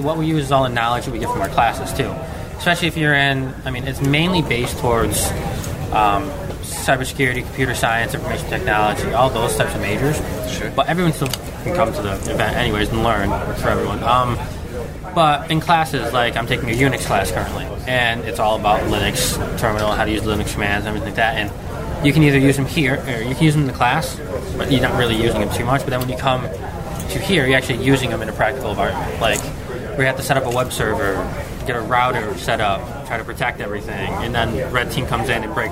What we use is all the knowledge that we get from our classes too. Especially if you're in, I mean, it's mainly based towards um, cybersecurity, computer science, information technology, all those types of majors. Sure. But everyone still can come to the event anyways and learn for everyone. Um, but in classes, like I'm taking a Unix class currently, and it's all about Linux terminal, how to use Linux commands, everything like that. And you can either use them here, or you can use them in the class, but you're not really using them too much. But then when you come to here, you're actually using them in a practical environment. Like we have to set up a web server, get a router set up, try to protect everything, and then red team comes in and breaks